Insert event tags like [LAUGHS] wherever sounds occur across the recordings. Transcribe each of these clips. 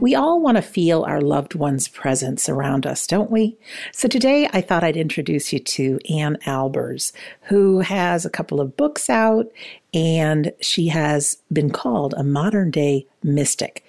We all want to feel our loved one's presence around us, don't we? So today I thought I'd introduce you to Ann Albers, who has a couple of books out and she has been called a modern day mystic.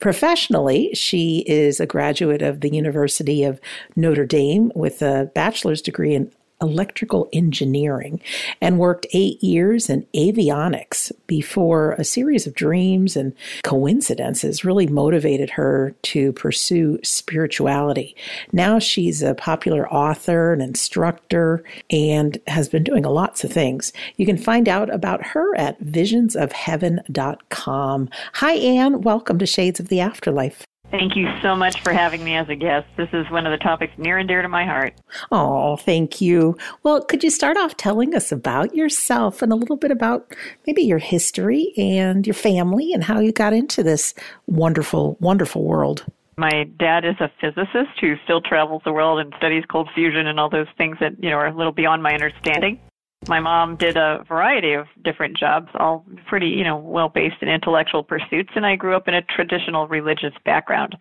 Professionally, she is a graduate of the University of Notre Dame with a bachelor's degree in electrical engineering and worked eight years in avionics before a series of dreams and coincidences really motivated her to pursue spirituality. Now she's a popular author, an instructor, and has been doing lots of things. You can find out about her at visionsofheaven.com. Hi, Ann. Welcome to Shades of the Afterlife. Thank you so much for having me as a guest. This is one of the topics near and dear to my heart. Oh, thank you. Well, could you start off telling us about yourself and a little bit about maybe your history and your family and how you got into this wonderful, wonderful world? My dad is a physicist who still travels the world and studies cold fusion and all those things that, you know, are a little beyond my understanding. My mom did a variety of different jobs, all pretty, you know, well based in intellectual pursuits, and I grew up in a traditional religious background.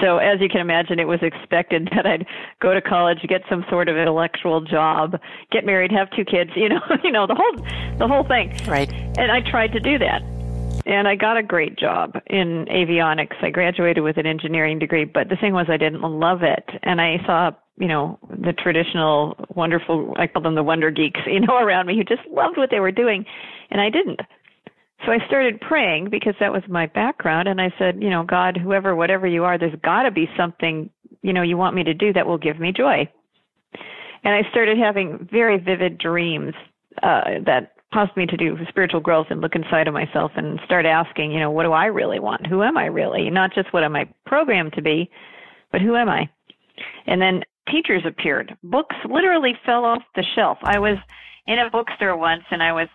So as you can imagine, it was expected [LAUGHS] that I'd go to college, get some sort of intellectual job, get married, have two kids, you know, [LAUGHS] you know, the whole the whole thing. Right. And I tried to do that. And I got a great job in avionics. I graduated with an engineering degree, but the thing was I didn't love it. And I saw you know, the traditional wonderful, I call them the wonder geeks, [LAUGHS] you know, around me who just loved what they were doing, and I didn't. So I started praying because that was my background, and I said, you know, God, whoever, whatever you are, there's got to be something, you know, you want me to do that will give me joy. And I started having very vivid dreams uh, that caused me to do spiritual growth and look inside of myself and start asking, you know, what do I really want? Who am I really? Not just what am I programmed to be, but who am I? And then teachers appeared. Books literally fell off the shelf. I was in a bookstore once and I was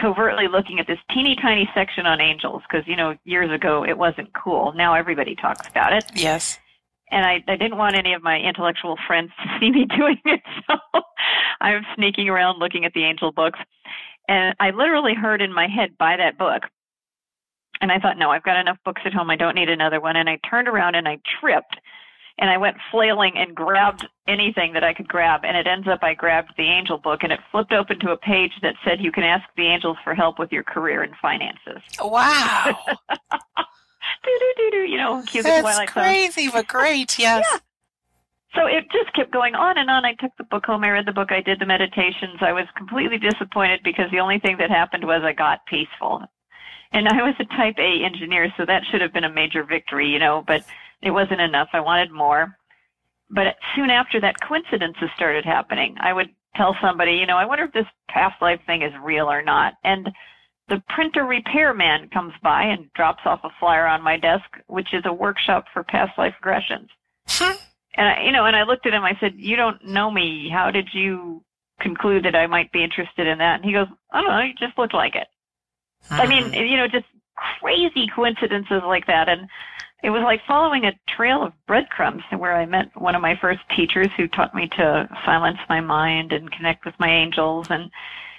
covertly looking at this teeny tiny section on angels because, you know, years ago it wasn't cool. Now everybody talks about it. Yes. And I, I didn't want any of my intellectual friends [LAUGHS] to see me doing it. [LAUGHS] So I'm sneaking around looking at the angel books. And I literally heard in my head, buy that book. And I thought, no, I've got enough books at home. I don't need another one. And I turned around and I tripped and I went flailing and grabbed anything that I could grab. And it ends up I grabbed the angel book and it flipped open to a page that said you can ask the angels for help with your career and finances. [LAUGHS] Wow. do do do do. You know, cue the That's Zone. crazy, but great. Yes. Yeah. So it just kept going on and on. I took the book home. I read the book. I did the meditations. I was completely disappointed because the only thing that happened was I got peaceful. And I was a type A engineer, so that should have been a major victory, you know, but it wasn't enough. I wanted more. But soon after that, coincidences started happening. I would tell somebody, you know, I wonder if this past life thing is real or not. And the printer repair man comes by and drops off a flyer on my desk, which is a workshop for past life regressions. And I, you know, and I looked at him. I said, "You don't know me. How did you conclude that I might be interested in that?" And he goes, "I don't know. You just looked like it." I mean, ah. you know, just crazy coincidences like that. And it was like following a trail of breadcrumbs where I met one of my first teachers who taught me to silence my mind and connect with my angels. And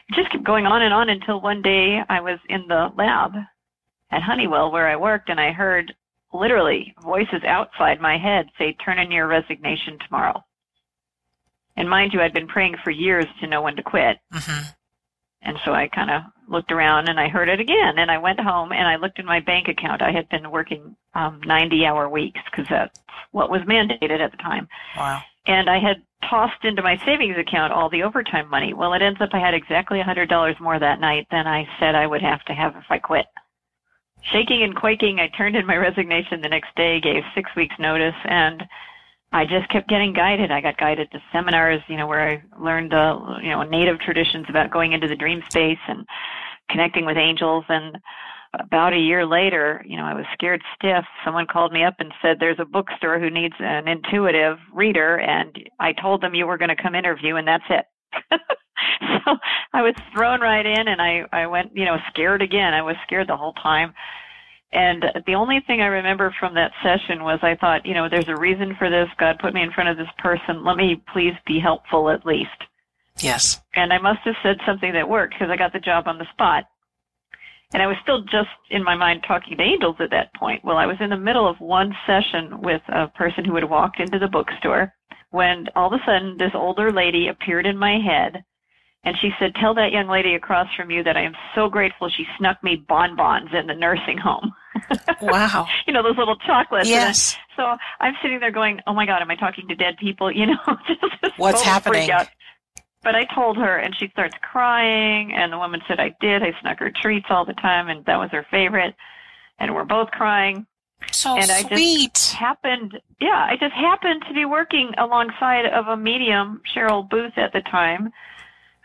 it just kept going on and on until one day I was in the lab at Honeywell where I worked and I heard literally voices outside my head say, turn in your resignation tomorrow. And mind you, I'd been praying for years to know when to quit. Mm-hmm. And so I kind of looked around and I heard it again. And I went home and I looked in my bank account. I had been working um, 90 hour weeks because that's what was mandated at the time. Wow. And I had tossed into my savings account all the overtime money. Well, it ends up I had exactly a $100 more that night than I said I would have to have if I quit. Shaking and quaking, I turned in my resignation the next day, gave six weeks notice, and I just kept getting guided. I got guided to seminars, you know, where I learned, uh, you know, native traditions about going into the dream space and connecting with angels. And about a year later, you know, I was scared stiff. Someone called me up and said, "There's a bookstore who needs an intuitive reader," and I told them you were going to come interview, and that's it. [LAUGHS] [LAUGHS] so I was thrown right in, and I I went, you know, scared again. I was scared the whole time. And the only thing I remember from that session was I thought, you know, there's a reason for this. God put me in front of this person. Let me please be helpful at least. Yes. And I must have said something that worked because I got the job on the spot. And I was still just in my mind talking to angels at that point. Well, I was in the middle of one session with a person who had walked into the bookstore when all of a sudden this older lady appeared in my head and she said, Tell that young lady across from you that I am so grateful she snuck me bonbons in the nursing home. [LAUGHS] Wow. you know, those little chocolates. Yes. So I'm sitting there going, Oh my God, am I talking to dead people? [LAUGHS] You know, just What's happening? But I told her, and she starts crying, and the woman said, I did. I snuck her treats all the time, and that was her favorite. And we're both crying So And I just- sweet. happened yeah i just happened to be working alongside of a medium cheryl booth at the time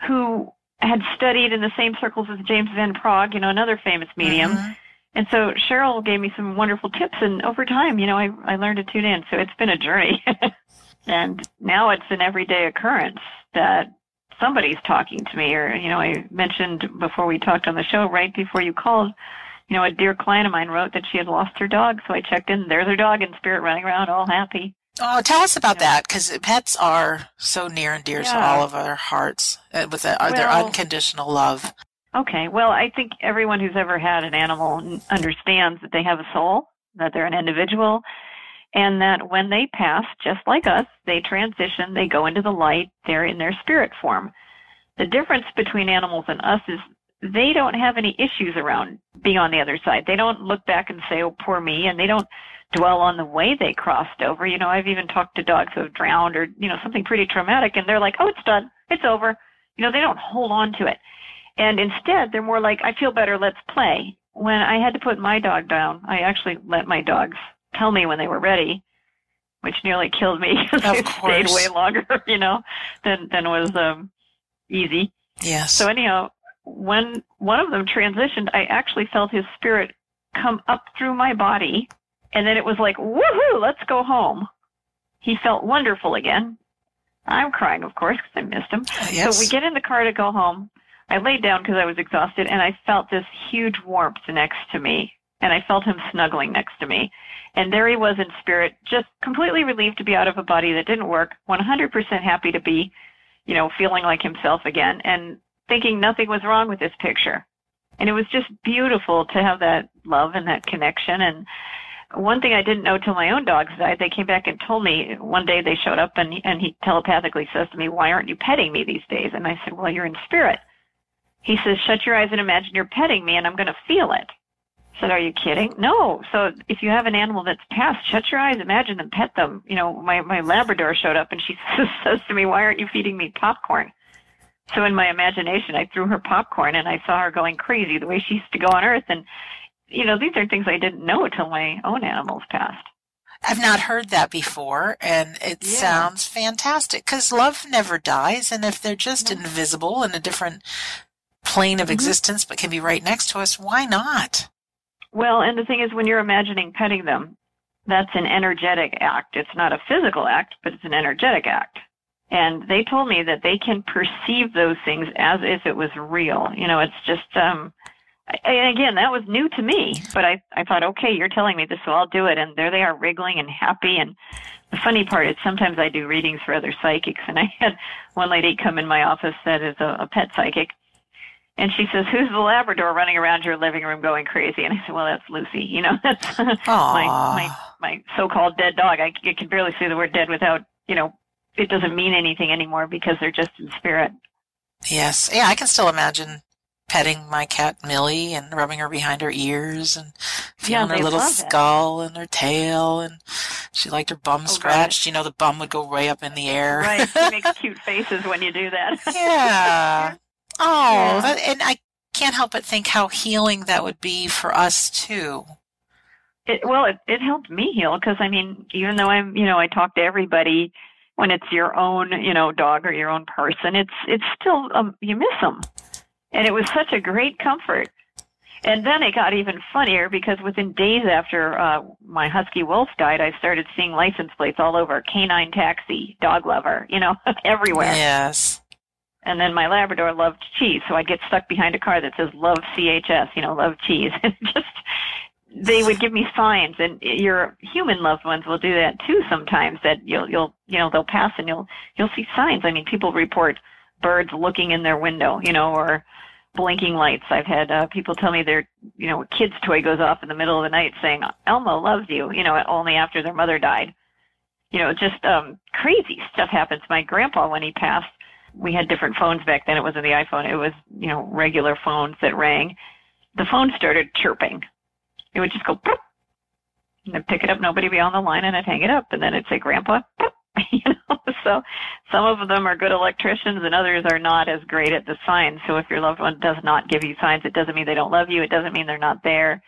who had studied in the same circles as James Van Praagh you know another famous medium Mhm. and so cheryl gave me some wonderful tips and over time you know i i learned to tune in so it's been a journey [LAUGHS] and now it's an everyday occurrence that somebody's talking to me or you know i mentioned before we talked on the show right before you called you know, a dear client of mine wrote that she had lost her dog, so I checked in. There's her dog in spirit running around, all happy. Oh, tell us about Yeah. that because pets are so near and dear to all of our hearts uh, with uh, their unconditional love. Okay, well, I think everyone who's ever had an animal understands that they have a soul, that they're an individual, and that when they pass, just like us, they transition, they go into the light, they're in their spirit form. The difference between animals and us is they don't have any issues around being on the other side. They don't look back and say, oh, poor me, and they don't dwell on the way they crossed over. You know, I've even talked to dogs who have drowned or, you know, something pretty traumatic, and they're like, oh, it's done, it's over. You know, they don't hold on to it. And instead, they're more like, I feel better, let's play. When I had to put my dog down, I actually let my dogs tell me when they were ready, which nearly killed me because [LAUGHS] they stayed way longer, [LAUGHS] you know, than than was um easy. Yes. So anyhow, when one of them transitioned, I actually felt his spirit come up through my body, and then it was like, woohoo, let's go home. He felt wonderful again. I'm crying, of course, because I missed him. yes. So we get in the car to go home. I laid down because I was exhausted, and I felt this huge warmth next to me, and I felt him snuggling next to me. And there he was in spirit, just completely relieved to be out of a body that didn't work, 100% happy to be, you know, feeling like himself again, and thinking nothing was wrong with this picture. And it was just beautiful to have that love and that connection. And one thing I didn't know till my own dogs died, they came back and told me one day they showed up and and he telepathically says to me, "Why aren't you petting me these days?" And I said, "Well, you're in spirit." He says, "Shut your eyes and imagine you're petting me, and I'm going to feel it." I said, "Are you kidding?" No. So if you have an animal that's passed, shut your eyes, imagine them, pet them. You know, my my Labrador showed up and she [LAUGHS] says to me, "Why aren't you feeding me popcorn?" So in my imagination, I threw her popcorn and I saw her going crazy the way she used to go on Earth. And, you know, these are things I didn't know until my own animals passed. I've not heard that before, and it Yeah. sounds fantastic because love never dies, and if they're just invisible in a different plane of Mhm. existence but can be right next to us, why not? Well, and the thing is, when you're imagining petting them, that's an energetic act. It's not a physical act, but it's an energetic act. And they told me that they can perceive those things as if it was real. You know, it's just, um, and again, that was new to me, but I, I thought, okay, you're telling me this, so I'll do it. And there they are wriggling and happy. And the funny part is sometimes I do readings for other psychics, and I had one lady come in my office that is a, a pet psychic, and she says, "Who's the Labrador running around your living room going crazy?" And I said, "Well, that's Lucy. You know, [LAUGHS] that's my my my so-called dead dog. I, I can barely say the word dead without you know it doesn't mean anything anymore because they're just in spirit. Yes. Yeah, I can still imagine petting my cat Millie and rubbing her behind her ears and feeling Yeah, her little love it. skull and her tail and she liked her bum Oh, scratched. You know, the bum would go way up in the air. Right. She [LAUGHS] makes cute faces when you do that. yeah. [LAUGHS] Oh, Yeah. and I can't help but think how healing that would be for us too. It, well, it, it helped me heal because I mean, even though I'm, you know, I talk to everybody when it's your own, you know, dog or your own person, it's it's still um, you miss them, and it was such a great comfort. And then it got even funnier because within days after uh, my husky Wolf died, I started seeing license plates all over canine taxi, dog lover, you know, [LAUGHS] everywhere. Yes. And then my Labrador loved cheese, so I'd get stuck behind a car that says "Love CHS," you know, love cheese. [LAUGHS] And just they would give me signs, and your human loved ones will do that too. Sometimes that you'll you'll you know they'll pass and you'll you'll see signs. I mean, people report birds looking in their window, you know, or blinking lights. I've had uh, people tell me their you know a kid's toy goes off in the middle of the night saying Elmo loves you, you know, only after their mother died. You know, just um crazy stuff happens. My grandpa when he passed we had different phones back then. It wasn't the iPhone. It was, you know, regular phones that rang. The phone started chirping. It would just go, and I'd pick it up. Nobody would be on the line, and I'd hang it up, and then it'd say, "Grandpa." Boop. [LAUGHS] You know, so some of them are good electricians, and others are not as great at the signs. So if your loved one does not give you signs, it doesn't mean they don't love you. It doesn't mean they're not there.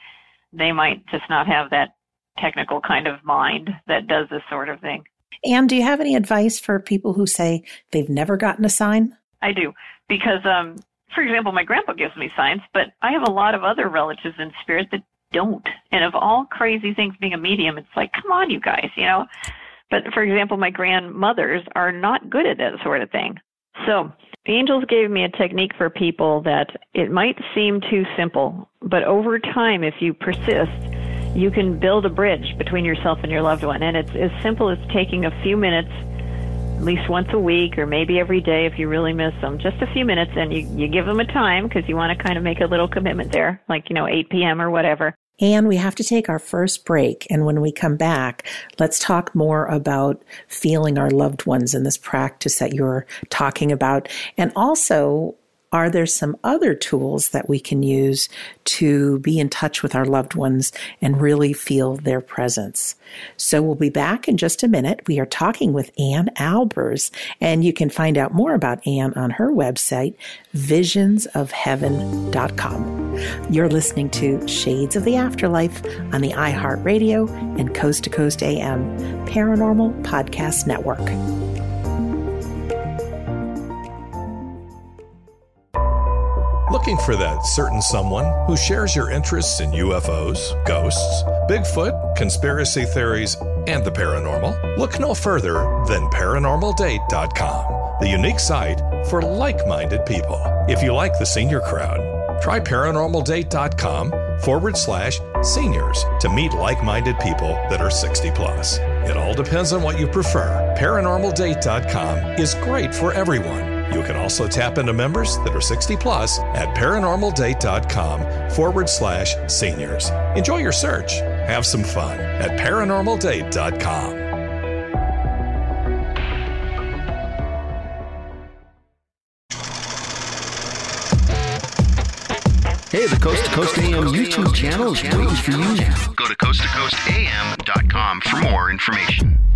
They might just not have that technical kind of mind that does this sort of thing. Ann, do you have any advice for people who say they've never gotten a sign? I do because, um, for example, my grandpa gives me signs, but I have a lot of other relatives in spirit that don't. And of all crazy things, being a medium, it's like, come on, you guys, you know. But for example, my grandmothers are not good at that sort of thing. So the angels gave me a technique for people that it might seem too simple, but over time, if you persist, you can build a bridge between yourself and your loved one. And it's as simple as taking a few minutes at least once a week or maybe every day if you really miss them. Just a few minutes and you, you give them a time because you want to kind of make a little commitment there, like, you know, 8 p.m. or whatever. And we have to take our first break. And when we come back, let's talk more about feeling our loved ones in this practice that you're talking about. And also, are there some other tools that we can use to be in touch with our loved ones and really feel their presence? So we'll be back in just a minute. We are talking with Ann Albers, and you can find out more about Ann on her website, visionsofheaven.com. You're listening to Shades of the Afterlife on the iHeartRadio and Coast to Coast AM Paranormal Podcast Network. Looking for that certain someone who shares your interests in UFOs, ghosts, Bigfoot, conspiracy theories, and the paranormal? Look no further than ParanormalDate.com, the unique site for like minded people. If you like the senior crowd, try ParanormalDate.com forward slash seniors to meet like minded people that are 60 plus. It all depends on what you prefer. ParanormalDate.com is great for everyone. You can also tap into members that are 60 plus at paranormaldate.com forward slash seniors. Enjoy your search. Have some fun at paranormaldate.com. Hey, the Coast to Coast AM YouTube channel is waiting for you. Now. Go to coasttocoastam.com for more information.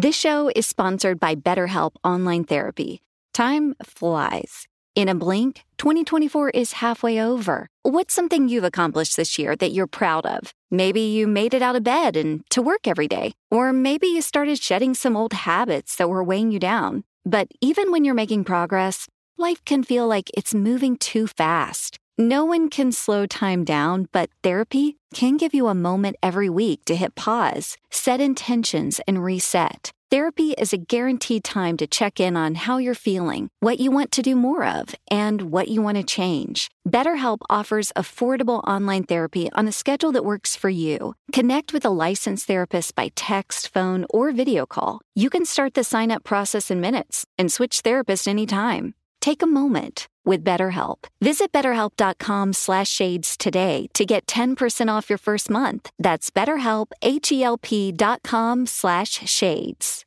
This show is sponsored by BetterHelp Online Therapy. Time flies. In a blink, 2024 is halfway over. What's something you've accomplished this year that you're proud of? Maybe you made it out of bed and to work every day. Or maybe you started shedding some old habits that were weighing you down. But even when you're making progress, life can feel like it's moving too fast. No one can slow time down, but therapy can give you a moment every week to hit pause, set intentions, and reset. Therapy is a guaranteed time to check in on how you're feeling, what you want to do more of, and what you want to change. BetterHelp offers affordable online therapy on a schedule that works for you. Connect with a licensed therapist by text, phone, or video call. You can start the sign up process in minutes and switch therapists anytime. Take a moment with BetterHelp. Visit betterhelp.com slash shades today to get 10% off your first month. That's betterhelp, H-E-L-P dot com slash shades.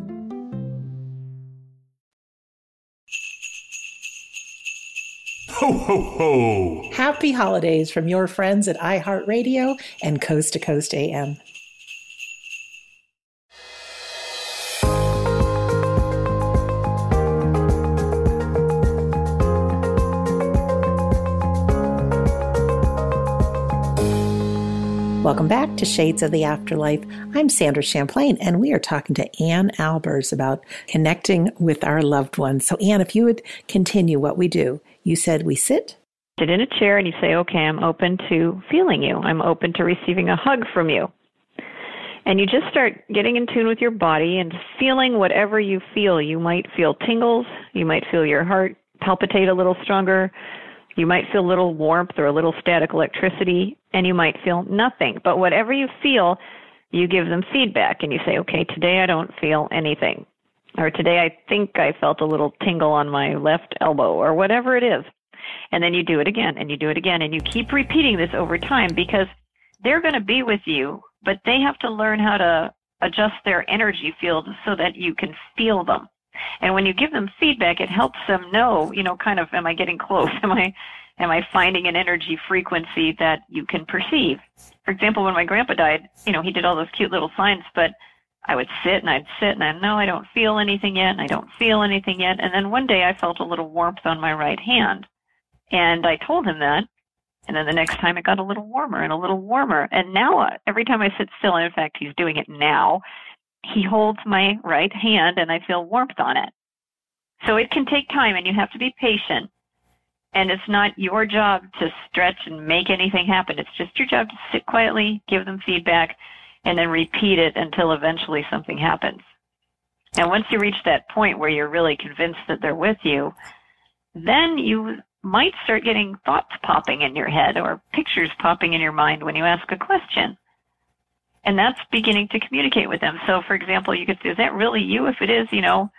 Ho, ho, ho! Happy holidays from your friends at iHeartRadio and Coast to Coast AM. Welcome back to Shades of the Afterlife. I'm Sandra Champlain, and we are talking to Ann Albers about connecting with our loved ones. So, Ann, if you would continue what we do, you said we sit. Sit in a chair and you say, okay, I'm open to feeling you. I'm open to receiving a hug from you. And you just start getting in tune with your body and feeling whatever you feel. You might feel tingles. You might feel your heart palpitate a little stronger. You might feel a little warmth or a little static electricity, and you might feel nothing. But whatever you feel, you give them feedback and you say, okay, today I don't feel anything. Or today I think I felt a little tingle on my left elbow, or whatever it is. And then you do it again and you do it again. And you keep repeating this over time because they're going to be with you, but they have to learn how to adjust their energy field so that you can feel them. And when you give them feedback, it helps them know, you know, kind of, am I getting close? [LAUGHS] Am I, am I finding an energy frequency that you can perceive? For example, when my grandpa died, you know, he did all those cute little signs, but I would sit and I'd sit and I know I don't feel anything yet and I don't feel anything yet. And then one day I felt a little warmth on my right hand. And I told him that. And then the next time it got a little warmer and a little warmer. And now uh, every time I sit still, and in fact he's doing it now, he holds my right hand and I feel warmth on it. So it can take time and you have to be patient. And it's not your job to stretch and make anything happen. It's just your job to sit quietly, give them feedback, and then repeat it until eventually something happens. And once you reach that point where you're really convinced that they're with you, then you might start getting thoughts popping in your head or pictures popping in your mind when you ask a question. And that's beginning to communicate with them. So, for example, you could say, Is that really you? If it is, you know,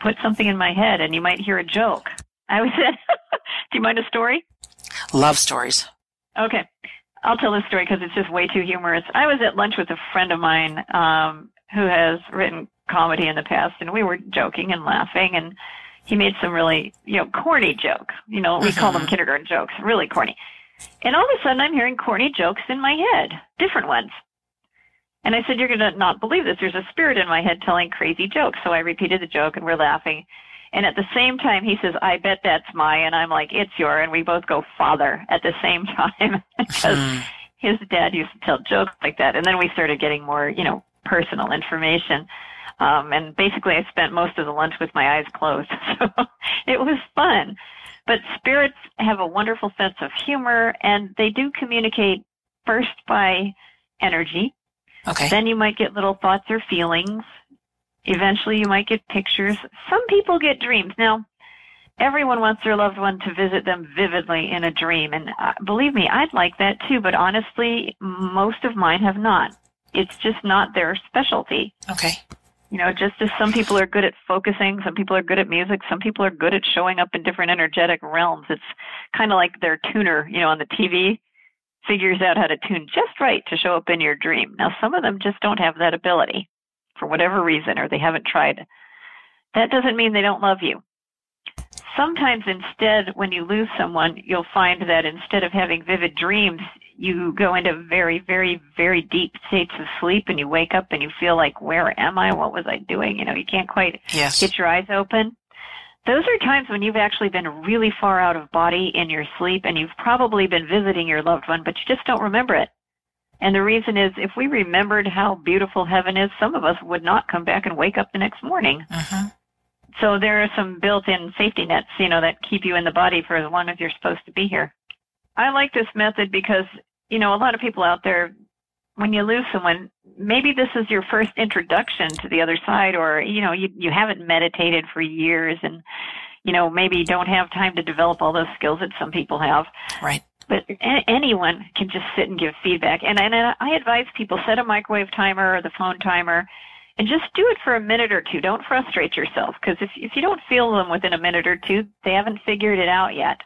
put something in my head and you might hear a joke. [LAUGHS] I was [LAUGHS] at, do you mind a story? Love stories. Okay. I'll tell this story because it's just way too humorous. I was at lunch with a friend of mine um, who has written comedy in the past, and we were joking and laughing, and he made some really, you know, corny joke. You know, we call them kindergarten jokes, really corny. And all of a sudden, I'm hearing corny jokes in my head, different ones. And I said, You're going to not believe this. There's a spirit in my head telling crazy jokes. So I repeated the joke, and we're laughing. And at the same time, he says, I bet that's my, and I'm like, it's your, and we both go father at the same [LAUGHS] time because his dad used to tell jokes like that. And then we started getting more, you know, personal information. Um, and basically I spent most of the lunch with my eyes closed. [LAUGHS] So it was fun. But spirits have a wonderful sense of humor and they do communicate first by energy. Okay. Then you might get little thoughts or feelings Eventually, you might get pictures. Some people get dreams. Now, everyone wants their loved one to visit them vividly in a dream. And uh, believe me, I'd like that too, but honestly, most of mine have not. It's just not their specialty. Okay. You know, just as some people are good at focusing, some people are good at music, some people are good at showing up in different energetic realms. It's kind of like their tuner, you know, on the TV figures out how to tune just right to show up in your dream. Now, some of them just don't have that ability for whatever reason or they haven't tried, that doesn't mean they don't love you. sometimes instead, when you lose someone, you'll find that instead of having vivid dreams, you go into very, very, very deep states of sleep and you wake up and you feel like, where am I? What was I doing? You know, you can't quite Yes. get your eyes open. Those are times when you've actually been really far out of body in your sleep and you've probably been visiting your loved one, but you just don't remember it. And the reason is if we remembered how beautiful heaven is, some of us would not come back and wake up the next morning. Mm-hmm. So there are some built-in safety nets, you know, that keep you in the body for as long as you're supposed to be here. I like this method because, you know, a lot of people out there, when you lose someone, maybe this is your first introduction to the other side, or you know, you you haven't meditated for years, and you know, maybe you don't have time to develop all those skills that some people have. Right. But a- anyone can just sit and give feedback, and and I advise people set a microwave timer or the phone timer and just do it for a minute or two. Don't frustrate yourself because if if you don't feel them within a minute or two, they haven't figured it out yet.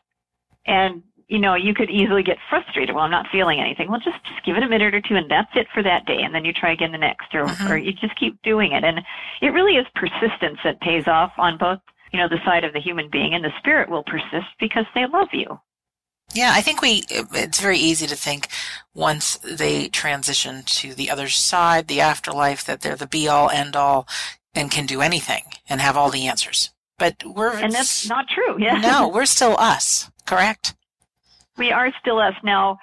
And you know, you could easily get frustrated. Well, I'm not feeling anything. Well, just just give it a minute or two, and that's it for that day. And then you try again the next, or uh-huh. or you just keep doing it. And it really is persistence that pays off on both, you know, the side of the human being and the spirit will persist because they love you. Yeah, I think we, it's very easy to think once they transition to the other side, the afterlife, that they're the be all end all and can do anything and have all the answers. But we're, And that's not true. Yeah. no, [LAUGHS] we're still us, correct? we are still us now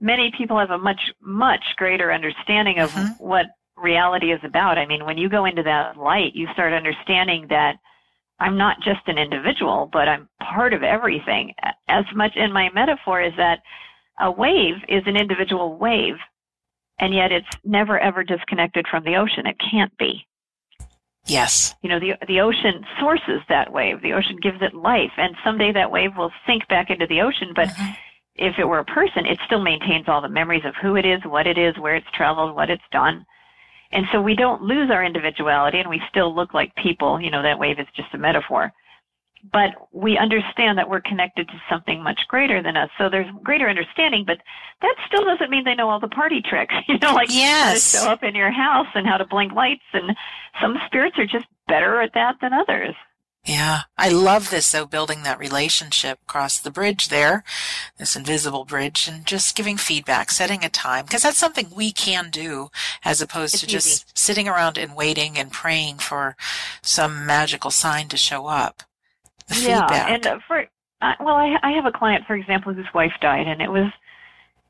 many people have a much much greater understanding of mm-hmm. what reality is about i mean when you go into that light you start understanding that i'm not just an individual but i'm part of everything. As much in my metaphor is that a wave is an individual wave and yet it's never ever disconnected from the ocean. It can't be. Yes. you know the the ocean sources that wave. The ocean gives it life and someday that wave will sink back into the ocean but mm-hmm. if it were a person it still maintains all the memories of who it is what it is where it's traveled what it's done and so we don't lose our individuality and we still look like people you know that wave is just a metaphor. But we understand that we're connected to something much greater than us. So there's greater understanding but that still doesn't mean they know all the party tricks [LAUGHS] you know like Yes. how to show up in your house and how to blink lights and some spirits are just better at that than others Yeah. I love this though, building that relationship across the bridge there, this invisible bridge, and just giving feedback, setting a time, because that's something we can do as opposed to It's just sitting around and waiting and praying for some magical sign to show up. The yeah, feedback. and uh, for uh, well, I I have a client, for example, whose wife died, and it was,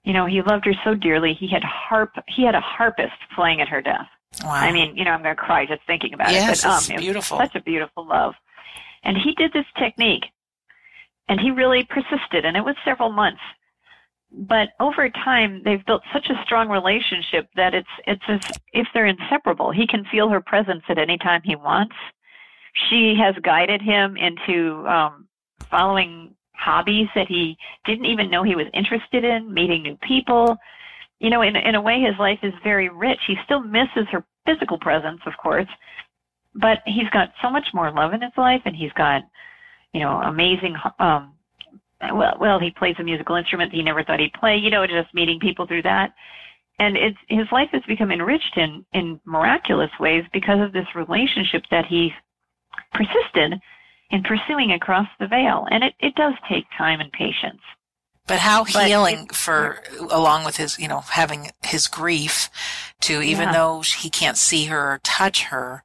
you know, he loved her so dearly. He had harp. He had a harpist playing at her death. wow. I mean, you know, I'm going to cry just thinking about Yes, it. But um, it's it beautiful. such a beautiful love. And he did this technique, and he really persisted, and it was several months. But over time, they've built such a strong relationship that it's it's as if they're inseparable. He can feel her presence at any time he wants. She has guided him into um, following hobbies that he didn't even know he was interested in, meeting new people. You know, in in a way, his life is very rich. He still misses her physical presence, of course, but he's got so much more love in his life, and he's got, you know, amazing. Um, well, well, he plays a musical instrument he never thought he'd play. You know, just meeting people through that, and it's his life has become enriched in in miraculous ways because of this relationship that he persisted in pursuing across the veil. And it it does take time and patience. But how But healing for, along with his, you know, having his grief to, even Yeah. though he can't see her or touch her,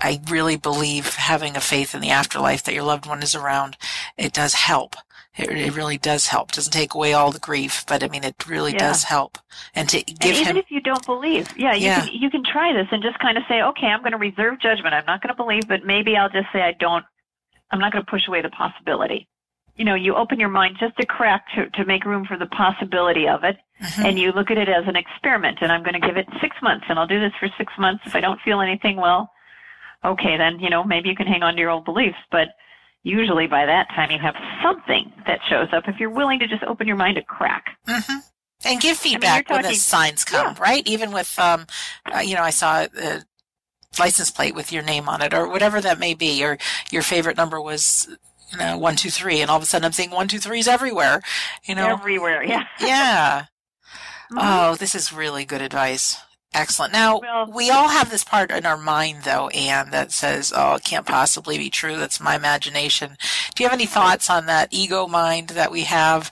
I really believe having a faith in the afterlife that your loved one is around, it does help. It, it really does help. It doesn't take away all the grief, but I mean, it really Yeah. does help. And to And give even him, if you don't believe, yeah, you Yeah. can you can try this and just kind of say, okay, I'm going to reserve judgment. I'm not going to believe, but maybe I'll just say I don't. I'm not going to push away the possibility. You know, you open your mind just a crack to to make room for the possibility of it, Mhm. and you look at it as an experiment. And I'm going to give it six months, and I'll do this for six months. If I don't feel anything, well, okay, then you know maybe you can hang on to your old beliefs, but. Usually by that time you have something that shows up if you're willing to just open your mind a crack. Mhm. and give feedback when the signs come, right? Even with, um, uh, you know, I saw a license plate with your name on it or whatever that may be, or your favorite number was, you know, one, two, three. And all of a sudden I'm seeing one, two, threes everywhere, you know? Everywhere, yeah. [LAUGHS] yeah. Mhm. Oh, this is really good advice. Excellent. Now, we all have this part in our mind, though, Ann, that says, oh, it can't possibly be true. That's my imagination. Do you have any thoughts on that ego mind that we have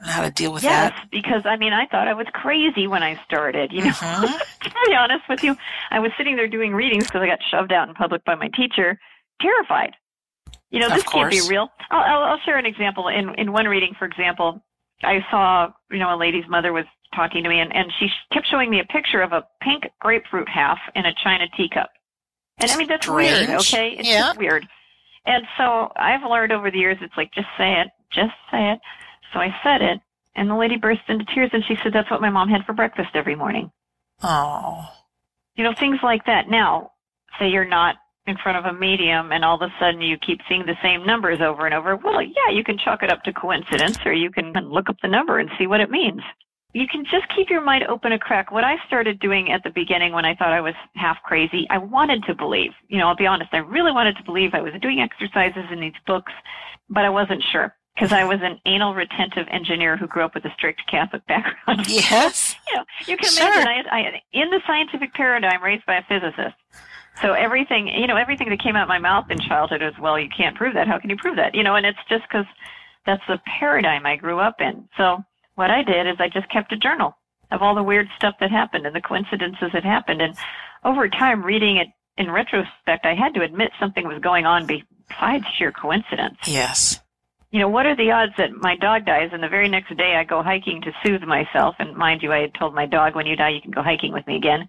and how to deal with yes, that? Yes, because I mean, I thought I was crazy when I started. You know, Mhm. [LAUGHS] to be honest with you, I was sitting there doing readings because I got shoved out in public by my teacher, terrified. You know, this can't be real. I'll, I'll, I'll share an example. In in one reading, for example, I saw you know a lady's mother was talking to me, and and she kept showing me a picture of a pink grapefruit half in a china teacup. And I mean, that's weird. Okay, it's Yeah. just weird. And so I've learned over the years, it's like just say it, just say it. So I said it, and the lady burst into tears, and she said that's what my mom had for breakfast every morning. Oh, You know, things like that. Now, say you're not in front of a medium and all of a sudden you keep seeing the same numbers over and over. Well, yeah, you can chalk it up to coincidence or you can look up the number and see what it means. You can just keep your mind open a crack. What I started doing at the beginning when I thought I was half crazy, I wanted to believe. You know, I'll be honest, I really wanted to believe I was doing exercises in these books, but I wasn't sure because I was an anal retentive engineer who grew up with a strict Catholic [LAUGHS] background. yes. [LAUGHS] you know, you can Sure. imagine I, I in the scientific paradigm raised by a physicist. So everything, you know, everything that came out of my mouth in childhood is, well, you can't prove that. How can you prove that? You know, and it's just because that's the paradigm I grew up in. So what I did is I just kept a journal of all the weird stuff that happened and the coincidences that happened. And over time, reading it in retrospect, I had to admit something was going on besides sheer coincidence Yes. you know, what are the odds that my dog dies and the very next day I go hiking to soothe myself? And mind you, I had told my dog, when you die, you can go hiking with me again.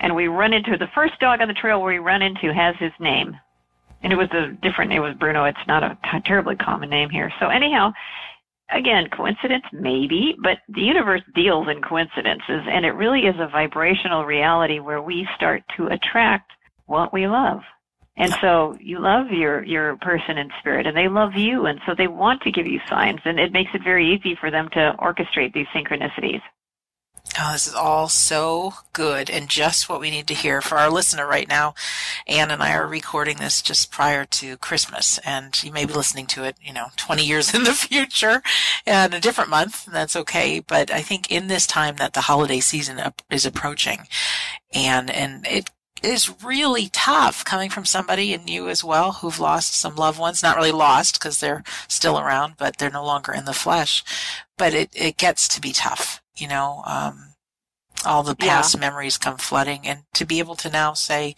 And we run into the first dog on the trail where we run into has his name. And it was a different, it was Bruno. It's not a terribly common name here. So anyhow, again, coincidence maybe, but the universe deals in coincidences and it really is a vibrational reality where we start to attract what we love. And so you love your your person in spirit and they love you and so they want to give you signs and it makes it very easy for them to orchestrate these synchronicities. Oh, this is all so good and just what we need to hear for our listener right now. Ann and I are recording this just prior to Christmas, and you may be listening to it, you know, 20 years [LAUGHS] in the future and a different month, and that's okay. But I think in this time that the holiday season is approaching, and and it is really tough coming from somebody and you as well who've lost some loved ones not really lost because they're still around but they're no longer in the flesh but it, it gets to be tough you know um, all the past memories come flooding and to be able to now say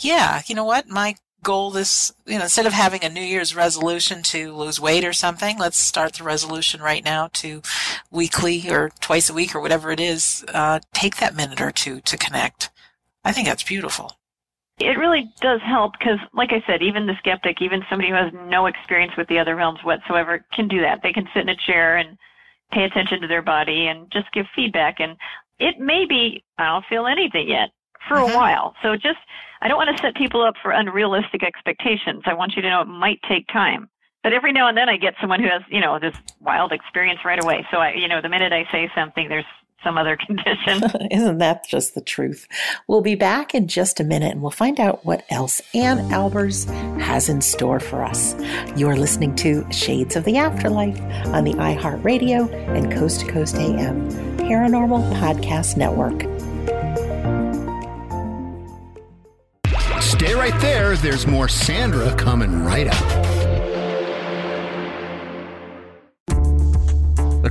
yeah you know what my goal this you know instead of having a new year's resolution to lose weight or something let's start the resolution right now to weekly or twice a week or whatever it is uh, take that minute or two to connect i think that's beautiful It really does help because, like I said, even the skeptic, even somebody who has no experience with the other realms whatsoever, can do that. They can sit in a chair and pay attention to their body and just give feedback. And it may be, I don't feel anything yet for a mm-hmm. while. So just, I don't want to set people up for unrealistic expectations. I want you to know it might take time. But every now and then I get someone who has, you know, this wild experience right away. So I, you know, the minute I say something, there's some other [LAUGHS] condition. [LAUGHS] Isn't that just the truth? We'll be back in just a minute and we'll find out what else Ann Albers has in store for us. You're listening to Shades of the Afterlife on the iHeartRadio and Coast to Coast AM Paranormal Podcast Network. Stay right there. There's more Sandra coming right up.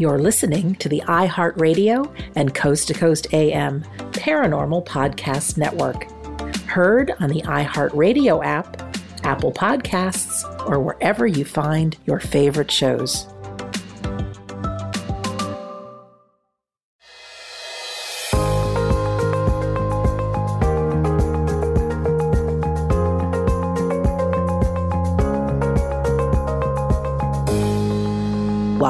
You're listening to the iHeartRadio and Coast to Coast AM Paranormal Podcast Network. Heard on the iHeartRadio app, Apple Podcasts, or wherever you find your favorite shows.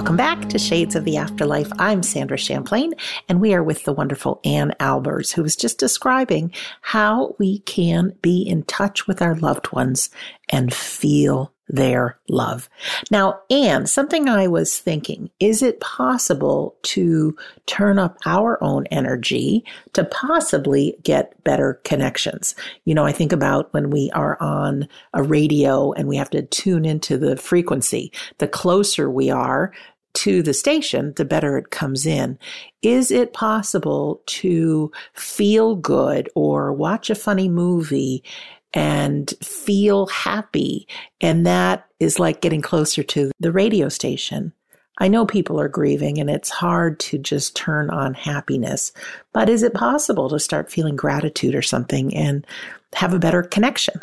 Welcome back to Shades of the Afterlife. I'm Sandra Champlain, and we are with the wonderful Ann Albers, who was just describing how we can be in touch with our loved ones and feel their love. Now, Ann, something I was thinking, is it possible to turn up our own energy to possibly get better connections? You know, I think about when we are on a radio and we have to tune into the frequency. The closer we are to the station, the better it comes in. Is it possible to feel good or watch a funny movie and feel happy? And that is like getting closer to the radio station. I know people are grieving and it's hard to just turn on happiness, but is it possible to start feeling gratitude or something and have a better connection?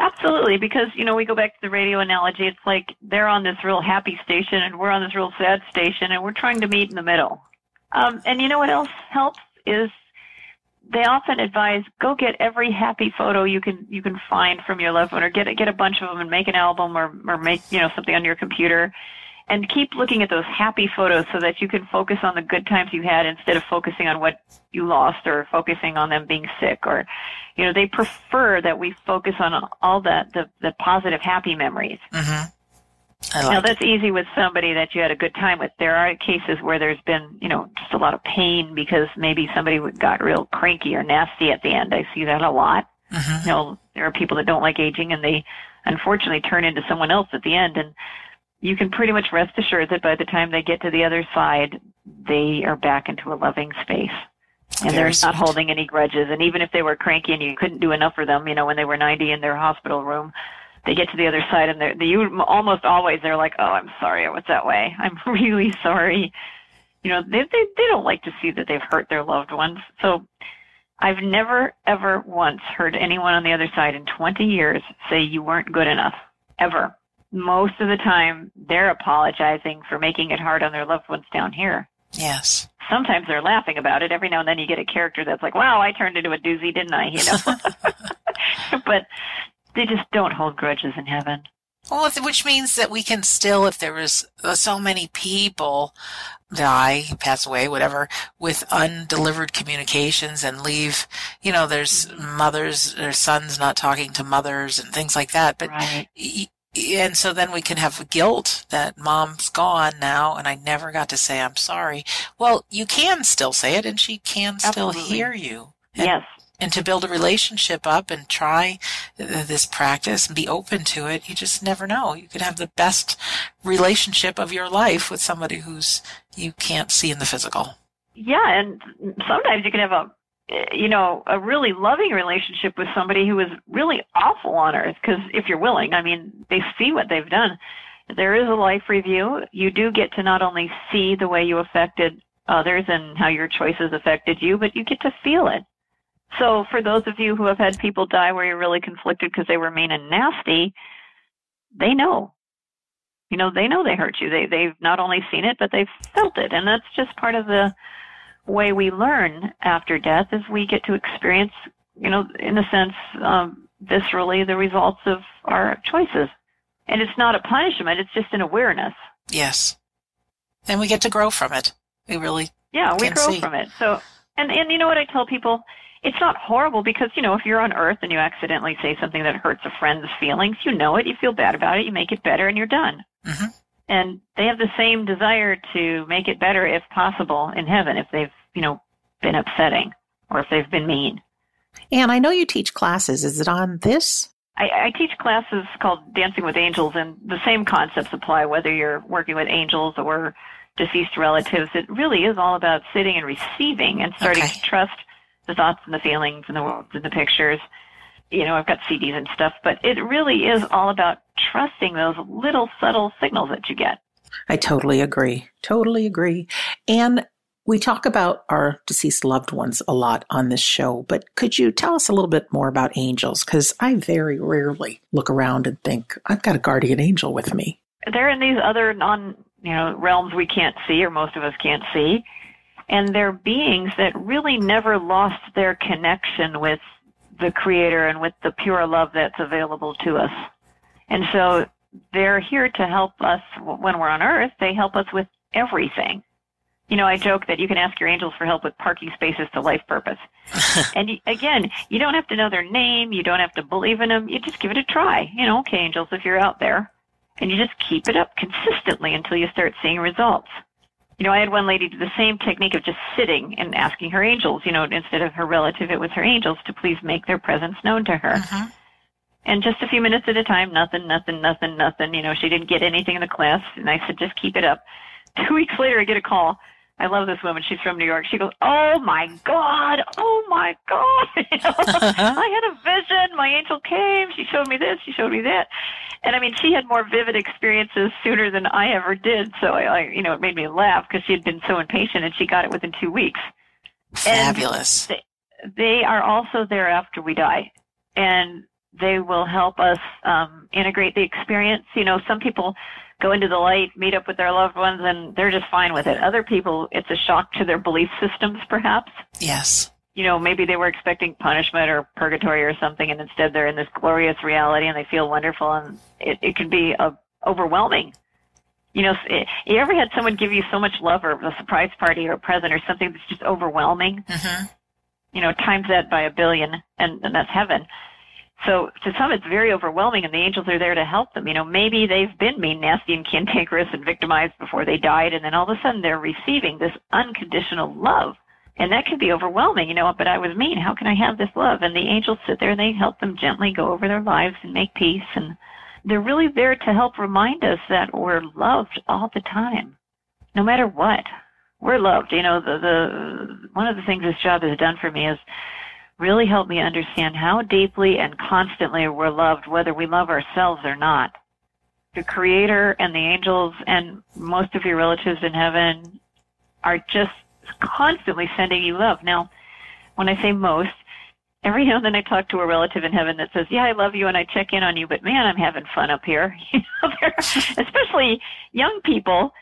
Absolutely, because you know we go back to the radio analogy. It's like they're on this real happy station, and we're on this real sad station, and we're trying to meet in the middle. Um, and you know what else helps is they often advise go get every happy photo you can you can find from your loved one, or get get a bunch of them and make an album, or or make you know something on your computer, and keep looking at those happy photos so that you can focus on the good times you had instead of focusing on what you lost or focusing on them being sick or you know they prefer that we focus on all that the the positive happy memories. Mm-hmm. I like now that's easy with somebody that you had a good time with. There are cases where there's been you know just a lot of pain because maybe somebody got real cranky or nasty at the end. I see that a lot. Mm-hmm. you know there are people that don't like aging and they unfortunately turn into someone else at the end. And you can pretty much rest assured that by the time they get to the other side, they are back into a loving space. And Very they're sweet. not holding any grudges. And even if they were cranky and you couldn't do enough for them, you know, when they were 90 in their hospital room, they get to the other side and they're, they you almost always they're like, oh, I'm sorry I was that way. [LAUGHS] I'm really sorry. You know, they, they, they don't like to see that they've hurt their loved ones. So I've never, ever once heard anyone on the other side in 20 years say you weren't good enough. Ever most of the time they're apologizing for making it hard on their loved ones down here. Yes. Sometimes they're laughing about it. Every now and then you get a character that's like, wow, I turned into a doozy, didn't I? You know? [LAUGHS] [LAUGHS] but they just don't hold grudges in heaven. Well, which means that we can still, if there was uh, so many people die, pass away, whatever, with undelivered communications and leave, you know, there's mothers, there's sons not talking to mothers and things like that. But right. y- and so then we can have guilt that mom's gone now and I never got to say I'm sorry. Well, you can still say it and she can still Absolutely. hear you. And, Yes. And to build a relationship up and try uh, this practice and be open to it, you just never know. You could have the best relationship of your life with somebody who's you can't see in the physical. Yeah, and sometimes you can have a you know a really loving relationship with somebody who is really awful on earth because if you're willing, I mean, they see what they've done. There is a life review. You do get to not only see the way you affected others and how your choices affected you, but you get to feel it. So for those of you who have had people die where you're really conflicted because they were mean and nasty, they know. You know, they know they hurt you. They they've not only seen it, but they've felt it, and that's just part of the way we learn after death is we get to experience, you know, in a sense, um, viscerally the results of our choices. And it's not a punishment, it's just an awareness. Yes. And we get to grow from it. We really Yeah, we grow see. from it. So and and you know what I tell people? It's not horrible because, you know, if you're on earth and you accidentally say something that hurts a friend's feelings, you know it, you feel bad about it, you make it better and you're done. Mm-hmm. And they have the same desire to make it better if possible in heaven if they've, you know, been upsetting or if they've been mean. And I know you teach classes. Is it on this? I, I teach classes called Dancing with Angels, and the same concepts apply whether you're working with angels or deceased relatives. It really is all about sitting and receiving and starting Okay. to trust the thoughts and the feelings and the words and the pictures. You know, I've got CDs and stuff, but it really is all about trusting those little subtle signals that you get. I totally agree. Totally agree. And we talk about our deceased loved ones a lot on this show, but could you tell us a little bit more about angels? Because I very rarely look around and think, I've got a guardian angel with me. they're in these other non you know realms we can't see or most of us can't see and they're beings that really never lost their connection with the creator and with the pure love that's available to us and so they're here to help us when we're on earth they help us with everything you know i joke that you can ask your angels for help with parking spaces to life purpose [LAUGHS] and again you don't have to know their name you don't have to believe in them you just give it a try you know okay angels if you're out there and you just keep it up consistently until you start seeing results. You know, I had one lady do the same technique of just sitting and asking her angels, you know, instead of her relative, it was her angels to please make their presence known to her. Uh-huh. And just a few minutes at a time, nothing, nothing, nothing, nothing. You know, she didn't get anything in the class, and I said, just keep it up. [LAUGHS] Two weeks later, I get a call. I love this woman. She's from New York. She goes, "Oh my God! Oh my God! [LAUGHS] You know, [LAUGHS] I had a vision. My angel came. She showed me this. She showed me that." And I mean, she had more vivid experiences sooner than I ever did. So I, I you know, it made me laugh because she had been so impatient, and she got it within two weeks. Fabulous. They, they are also there after we die, and they will help us um, integrate the experience. You know, some people go into the light, meet up with their loved ones, and they're just fine with it. Other people, it's a shock to their belief systems, perhaps. Yes. You know, maybe they were expecting punishment or purgatory or something, and instead they're in this glorious reality and they feel wonderful, and it, it can be uh, overwhelming. You know, it, you ever had someone give you so much love or a surprise party or a present or something that's just overwhelming? Mm-hmm. You know, times that by a billion, and, and that's heaven. So to some, it's very overwhelming, and the angels are there to help them. You know, maybe they've been mean, nasty, and cantankerous and victimized before they died, and then all of a sudden they're receiving this unconditional love. And that can be overwhelming, you know, but I was mean. How can I have this love? And the angels sit there and they help them gently go over their lives and make peace. And they're really there to help remind us that we're loved all the time, no matter what. We're loved. You know, the, the, one of the things this job has done for me is really help me understand how deeply and constantly we're loved, whether we love ourselves or not. The Creator and the angels and most of your relatives in heaven are just constantly sending you love. Now, when I say most, every now and then I talk to a relative in heaven that says, "Yeah, I love you and I check in on you, but man, I'm having fun up here." [LAUGHS] You know, especially young people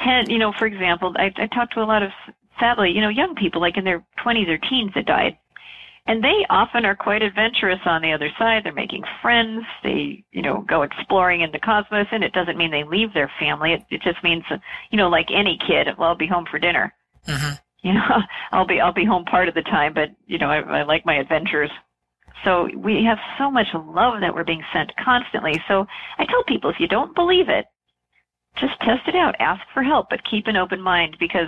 tend, you know, for example, I, I talk to a lot of sadly, you know, young people like in their 20s or teens that died. And they often are quite adventurous on the other side. They're making friends. They, you know, go exploring in the cosmos. And it doesn't mean they leave their family. It, it just means, you know, like any kid, well, I'll be home for dinner. Mm-hmm. You know, [LAUGHS] I'll be, I'll be home part of the time, but, you know, I, I like my adventures. So we have so much love that we're being sent constantly. So I tell people, if you don't believe it, just test it out. Ask for help, but keep an open mind because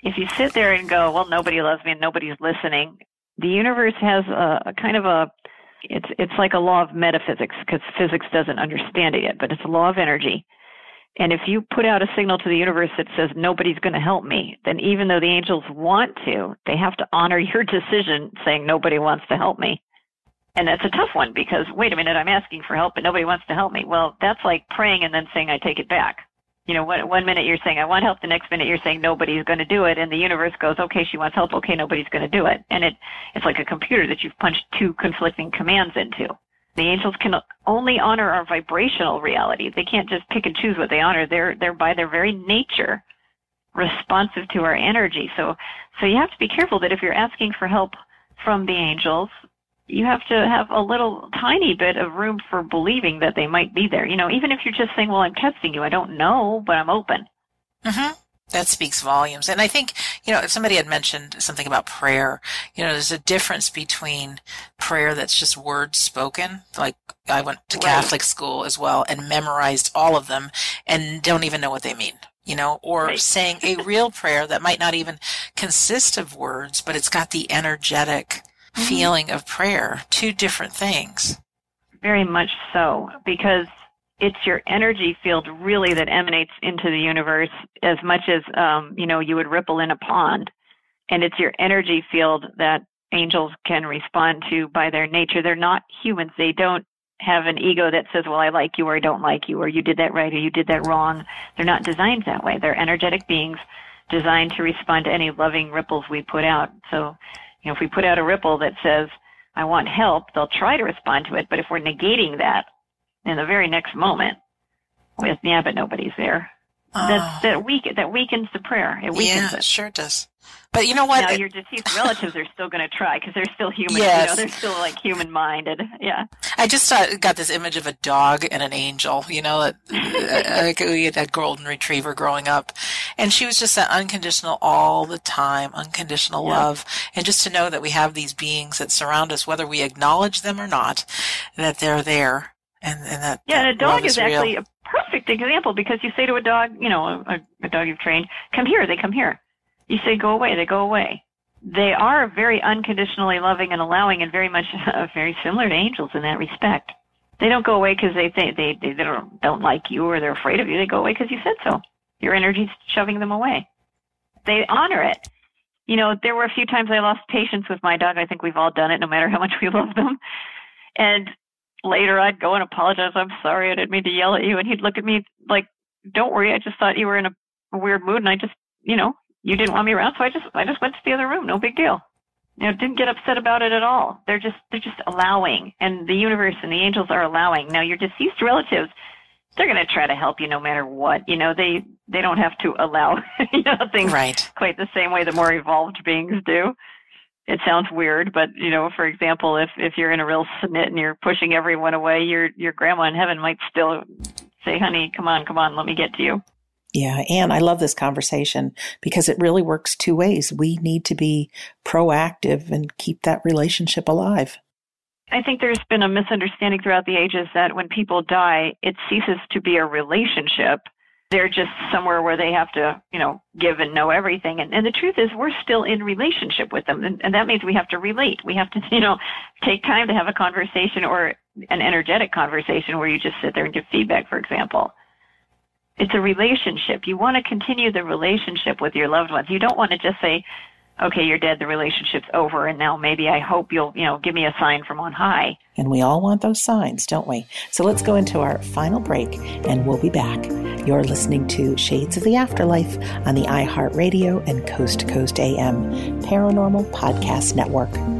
if you sit there and go, well, nobody loves me and nobody's listening, the universe has a, a kind of a, it's, it's like a law of metaphysics because physics doesn't understand it yet, but it's a law of energy. And if you put out a signal to the universe that says nobody's going to help me, then even though the angels want to, they have to honor [LAUGHS] your decision saying nobody wants to help me. And that's a tough one because wait a minute, I'm asking for help, but nobody wants to help me. Well, that's like praying and then saying I take it back. You know, one, one minute you're saying I want help, the next minute you're saying nobody's going to do it, and the universe goes, okay, she wants help, okay, nobody's going to do it, and it it's like a computer that you've punched two conflicting commands into. The angels can only honor our vibrational reality. They can't just pick and choose what they honor. They're they're by their very nature responsive to our energy. So, so you have to be careful that if you're asking for help from the angels, you have to have a little tiny bit of room for believing that they might be there. You know, even if you're just saying, well, I'm testing you, I don't know, but I'm open. Mm-hmm. That speaks volumes. And I think, you know, if somebody had mentioned something about prayer, you know, there's a difference between prayer that's just words spoken. Like I went to right. Catholic school as well and memorized all of them and don't even know what they mean you know, or right. saying a real prayer that might not even consist of words, but it's got the energetic mm-hmm. feeling of prayer. Two different things. Very much so, because it's your energy field really that emanates into the universe as much as, um, you know, you would ripple in a pond. And it's your energy field that angels can respond to by their nature. They're not humans. They don't have an ego that says, well, I like you or I don't like you or you did that right or you did that wrong. They're not designed that way. They're energetic beings designed to respond to any loving ripples we put out. So, you know, if we put out a ripple that says, I want help, they'll try to respond to it. But if we're negating that in the very next moment with, yeah, but nobody's there, oh. that, that, weak, that weakens the prayer. It weakens yeah, it. sure does. But you know what? Now your deceased relatives are still going to try because they're still human. Yes. You know, they're still like human minded. Yeah. I just got this image of a dog and an angel. You know, that uh, like we had that golden retriever growing up, and she was just that unconditional all the time, unconditional yeah. love, and just to know that we have these beings that surround us, whether we acknowledge them or not, that they're there, and and that yeah, and a dog is, is actually a perfect example because you say to a dog, you know, a, a dog you've trained, come here, they come here you say go away, they go away. They are very unconditionally loving and allowing, and very much [LAUGHS] uh, very similar to angels in that respect. They don't go away because they they, they they don't don't like you or they're afraid of you. They go away because you said so. Your energy's shoving them away. They honor it. You know, there were a few times I lost patience with my dog. I think we've all done it, no matter how much we [LAUGHS] love them. And later I'd go and apologize. I'm sorry, I didn't mean to yell at you. And he'd look at me like, "Don't worry, I just thought you were in a, weird mood, and I just, you know, you didn't want me around, so I just I just went to the other room. No big deal. You know, didn't get upset about it at all. They're just they're just allowing, and the universe and the angels are allowing. Now your deceased relatives, they're going to try to help you no matter what. You know, they they don't have to allow [LAUGHS] you know things right. quite the same way the more evolved beings do. It sounds weird, but you know, for example, if if you're in a real snit and you're pushing everyone away, your your grandma in heaven might still say, "Honey, come on, come on, let me get to you." Yeah, and I love this conversation because it really works two ways. We need to be proactive and keep that relationship alive. I think there's been a misunderstanding throughout the ages that when people die, it ceases to be a relationship. They're just somewhere where they have to, you know, give and know everything. And, and the truth is, we're still in relationship with them. And, and that means we have to relate. We have to, [LAUGHS] you know, take time to have a conversation or an energetic conversation where you just sit there and give feedback, for example. It's a relationship. You want to continue the relationship with your loved ones. You don't want to just say, okay, you're dead, the relationship's over, and now maybe I hope you'll, you know, give me a sign from on high. And we all want those signs, don't we? So let's go into our final break, and we'll be back. You're listening to Shades of the Afterlife on the iHeartRadio and Coast to Coast AM Paranormal Podcast Network.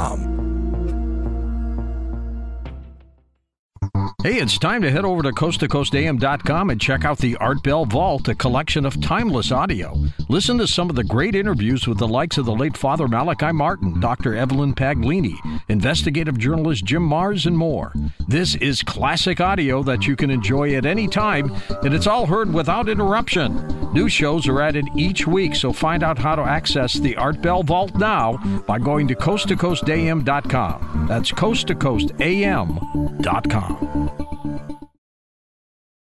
Hey, it's time to head over to coasttocoastam.com and check out the Art Bell Vault, a collection of timeless audio. Listen to some of the great interviews with the likes of the late Father Malachi Martin, Dr. Evelyn Paglini, investigative journalist Jim Marrs, and more. This is classic audio that you can enjoy at any time, and it's all heard without interruption. New shows are added each week, so find out how to access the Art Bell Vault now by going to coasttocoastam.com. That's coasttocoastam.com.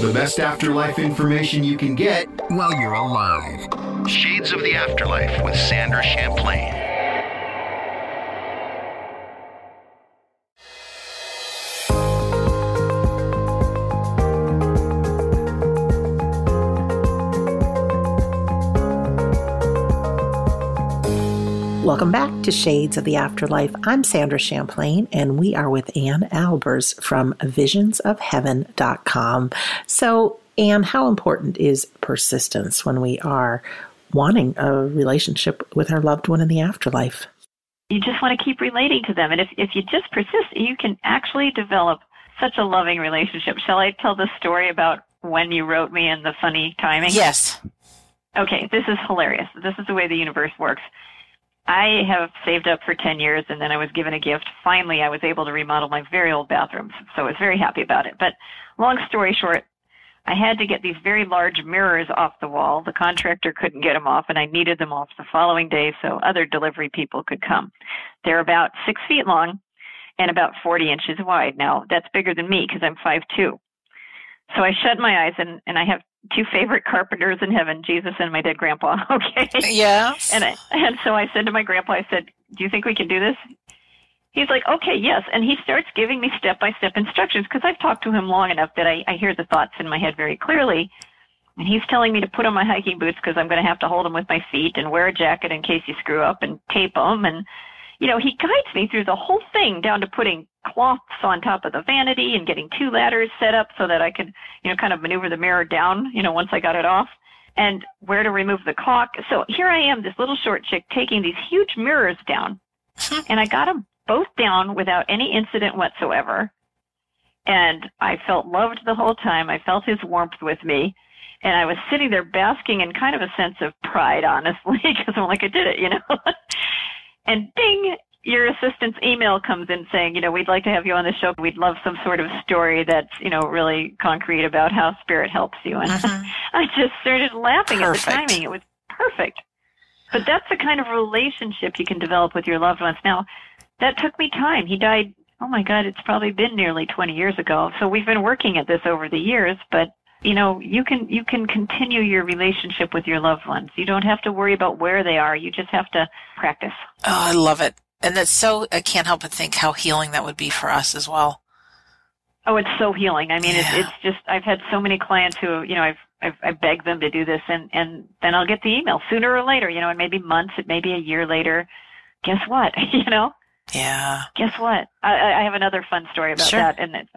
The best afterlife information you can get while you're alive. Shades of the Afterlife with Sandra Champlain. Welcome back to Shades of the Afterlife. I'm Sandra Champlain, and we are with Ann Albers from visionsofheaven.com. So, Ann, how important is persistence when we are wanting a relationship with our loved one in the afterlife? You just want to keep relating to them. And if, if you just persist, you can actually develop such a loving relationship. Shall I tell the story about when you wrote me and the funny timing? Yes. Okay, this is hilarious. This is the way the universe works. I have saved up for 10 years and then I was given a gift. Finally, I was able to remodel my very old bathroom, So I was very happy about it. But long story short, I had to get these very large mirrors off the wall. The contractor couldn't get them off and I needed them off the following day so other delivery people could come. They're about six feet long and about 40 inches wide. Now that's bigger than me because I'm 5'2". So I shut my eyes and, and I have two favorite carpenters in heaven, Jesus and my dead grandpa. [LAUGHS] Okay. Yeah. And I, and so I said to my grandpa, I said, "Do you think we can do this?" He's like, "Okay, yes." And he starts giving me step by step instructions because I've talked to him long enough that I, I hear the thoughts in my head very clearly. And he's telling me to put on my hiking boots because I'm going to have to hold them with my feet and wear a jacket in case you screw up and tape them. And, you know, he guides me through the whole thing down to putting cloths on top of the vanity and getting two ladders set up so that I could, you know, kind of maneuver the mirror down, you know, once I got it off and where to remove the caulk. So here I am, this little short chick taking these huge mirrors down [LAUGHS] and I got them both down without any incident whatsoever. And I felt loved the whole time. I felt his warmth with me. And I was sitting there basking in kind of a sense of pride, honestly, [LAUGHS] because I'm like, I did it, you know? [LAUGHS] and ding, your assistant's email comes in saying, you know, we'd like to have you on the show. We'd love some sort of story that's, you know, really concrete about how spirit helps you. And Mhm. [LAUGHS] I just started laughing Perfect. at the timing. It was perfect. But that's the kind of relationship you can develop with your loved ones. Now, that took me time. He died, oh my God, it's probably been nearly 20 years ago. So we've been working at this over the years, but you know, you can you can continue your relationship with your loved ones. You don't have to worry about where they are. You just have to practice. Oh, I love it. And that's so, I can't help but think how healing that would be for us as well. Oh, it's so healing. I mean, Yeah. it's it's just I've had so many clients who, you know, I've I've I begged them to do this, and and then I'll get the email sooner or later. You know, and maybe months, it may be a year later. Guess what? [LAUGHS] you know, Yeah. guess what? I I I have another fun story about Sure. that, and it's